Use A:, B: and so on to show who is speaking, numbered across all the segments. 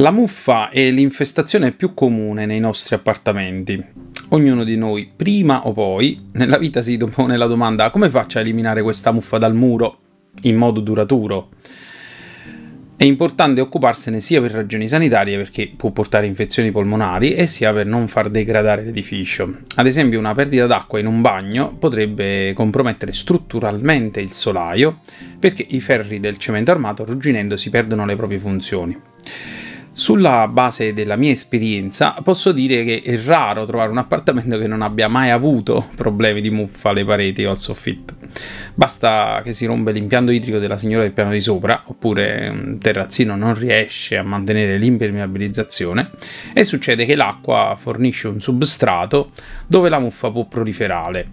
A: La muffa è l'infestazione più comune nei nostri appartamenti. Ognuno di noi, prima o poi, nella vita si pone la domanda come faccio a eliminare questa muffa dal muro in modo duraturo? È importante occuparsene sia per ragioni sanitarie perché può portare infezioni polmonari e sia per non far degradare l'edificio. Ad esempio una perdita d'acqua in un bagno potrebbe compromettere strutturalmente il solaio perché i ferri del cemento armato arrugginendo si perdono le proprie funzioni. Sulla base della mia esperienza posso dire che è raro trovare un appartamento che non abbia mai avuto problemi di muffa alle pareti o al soffitto. Basta che si rompe l'impianto idrico della signora del piano di sopra, oppure un terrazzino non riesce a mantenere l'impermeabilizzazione e succede che l'acqua fornisce un substrato dove la muffa può proliferare.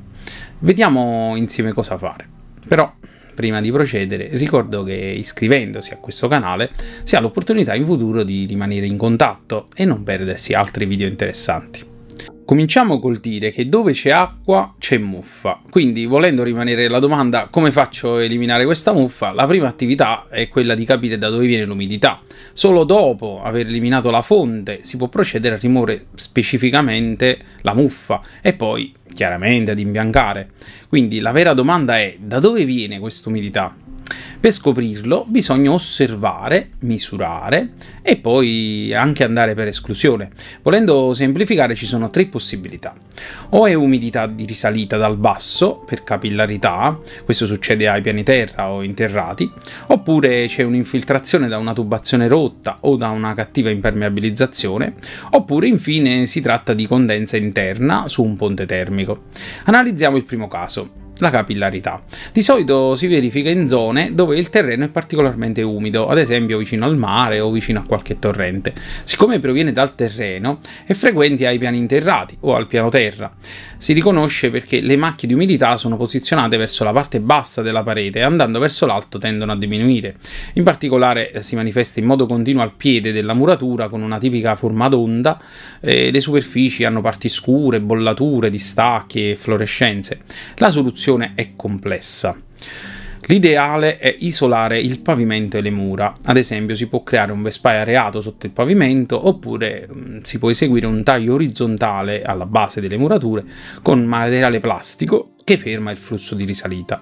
A: Vediamo insieme cosa fare. Però prima di procedere, ricordo che iscrivendosi a questo canale si ha l'opportunità in futuro di rimanere in contatto e non perdersi altri video interessanti. Cominciamo col dire che dove c'è acqua c'è muffa, quindi volendo rimanere la domanda come faccio a eliminare questa muffa, la prima attività è quella di capire da dove viene l'umidità. Solo dopo aver eliminato la fonte si può procedere a rimuovere specificamente la muffa e poi chiaramente ad imbiancare. Quindi la vera domanda è da dove viene questa umidità? Per scoprirlo bisogna osservare, misurare e poi anche andare per esclusione. Volendo semplificare ci sono tre possibilità. O è umidità di risalita dal basso per capillarità, questo succede ai piani terra o interrati, oppure c'è un'infiltrazione da una tubazione rotta o da una cattiva impermeabilizzazione, oppure infine si tratta di condensa interna su un ponte termico. Analizziamo il primo caso la capillarità. Di solito si verifica in zone dove il terreno è particolarmente umido, ad esempio vicino al mare o vicino a qualche torrente. Siccome proviene dal terreno, è frequente ai piani interrati o al piano terra. Si riconosce perché le macchie di umidità sono posizionate verso la parte bassa della parete e andando verso l'alto tendono a diminuire. In particolare eh, si manifesta in modo continuo al piede della muratura con una tipica forma d'onda, eh, le superfici hanno parti scure, bollature, distacchi e fluorescenze. La soluzione è complessa. L'ideale è isolare il pavimento e le mura, ad esempio si può creare un vespaio areato sotto il pavimento oppure mm, si può eseguire un taglio orizzontale alla base delle murature con materiale plastico che ferma il flusso di risalita.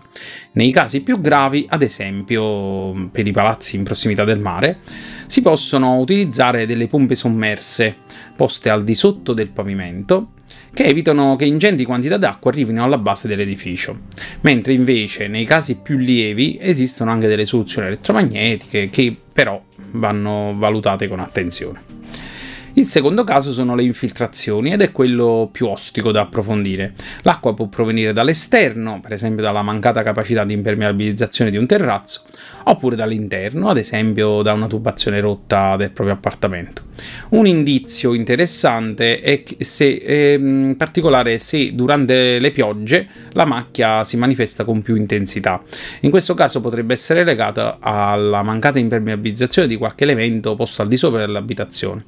A: Nei casi più gravi, ad esempio mm, per i palazzi in prossimità del mare, si possono utilizzare delle pompe sommerse poste al di sotto del pavimento che evitano che ingenti quantità d'acqua arrivino alla base dell'edificio, mentre invece nei casi più lievi esistono anche delle soluzioni elettromagnetiche che però vanno valutate con attenzione. Il secondo caso sono le infiltrazioni ed è quello più ostico da approfondire. L'acqua può provenire dall'esterno, per esempio dalla mancata capacità di impermeabilizzazione di un terrazzo, oppure dall'interno, ad esempio da una tubazione rotta del proprio appartamento. Un indizio interessante è se, eh, in particolare se durante le piogge la macchia si manifesta con più intensità. In questo caso potrebbe essere legata alla mancata impermeabilizzazione di qualche elemento posto al di sopra dell'abitazione.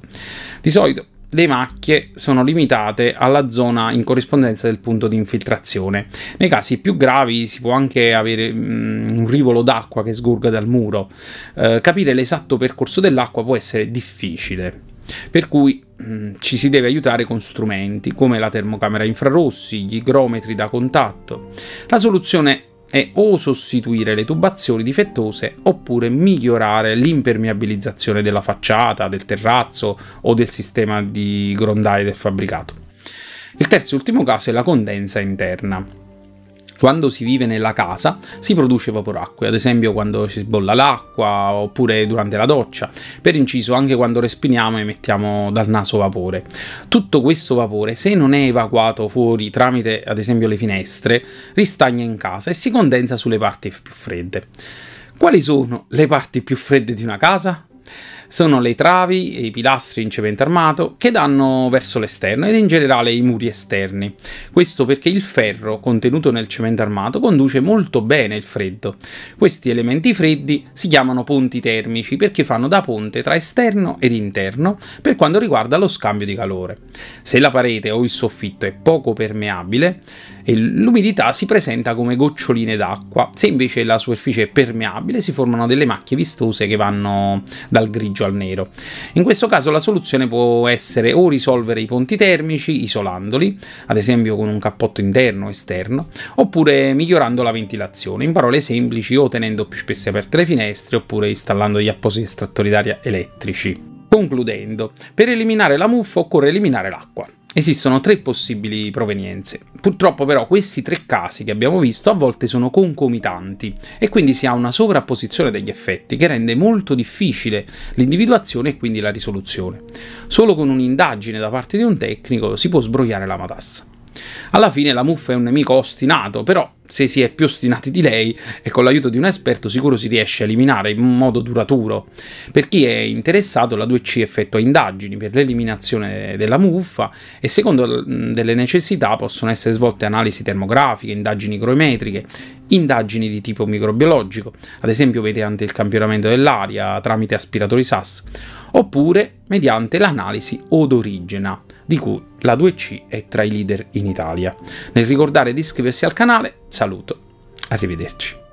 A: Di solito le macchie sono limitate alla zona in corrispondenza del punto di infiltrazione. Nei casi più gravi si può anche avere mm, un rivolo d'acqua che sgurga dal muro. Eh, capire l'esatto percorso dell'acqua può essere difficile. Per cui mm, ci si deve aiutare con strumenti come la termocamera infrarossi, gli igrometri da contatto. La soluzione è o sostituire le tubazioni difettose oppure migliorare l'impermeabilizzazione della facciata, del terrazzo o del sistema di grondaie del fabbricato. Il terzo e ultimo caso è la condensa interna. Quando si vive nella casa si produce vaporacque, ad esempio quando si sbolla l'acqua oppure durante la doccia, per inciso anche quando respiriamo emettiamo dal naso vapore. Tutto questo vapore, se non è evacuato fuori tramite ad esempio le finestre, ristagna in casa e si condensa sulle parti più fredde. Quali sono le parti più fredde di una casa? Sono le travi e i pilastri in cemento armato che danno verso l'esterno ed in generale i muri esterni. Questo perché il ferro contenuto nel cemento armato conduce molto bene il freddo. Questi elementi freddi si chiamano ponti termici perché fanno da ponte tra esterno ed interno per quanto riguarda lo scambio di calore. Se la parete o il soffitto è poco permeabile, l'umidità si presenta come goccioline d'acqua. Se invece la superficie è permeabile si formano delle macchie vistose che vanno dal grigio al nero. In questo caso la soluzione può essere o risolvere i ponti termici isolandoli, ad esempio con un cappotto interno o esterno, oppure migliorando la ventilazione, in parole semplici o tenendo più spesso aperte le finestre oppure installando gli appositi estrattori d'aria elettrici. Concludendo, per eliminare la muffa occorre eliminare l'acqua. Esistono tre possibili provenienze. Purtroppo però questi tre casi che abbiamo visto a volte sono concomitanti e quindi si ha una sovrapposizione degli effetti che rende molto difficile l'individuazione e quindi la risoluzione. Solo con un'indagine da parte di un tecnico si può sbrogliare la matassa. Alla fine la muffa è un nemico ostinato, però se si è più ostinati di lei e con l'aiuto di un esperto sicuro si riesce a eliminare in modo duraturo. Per chi è interessato la 2C effettua indagini per l'eliminazione della muffa e secondo delle necessità possono essere svolte analisi termografiche, indagini crometriche, indagini di tipo microbiologico, ad esempio mediante il campionamento dell'aria tramite aspiratori SAS, oppure mediante l'analisi odorigena di cui la 2C è tra i leader in Italia. Nel ricordare di iscriversi al canale, saluto. Arrivederci.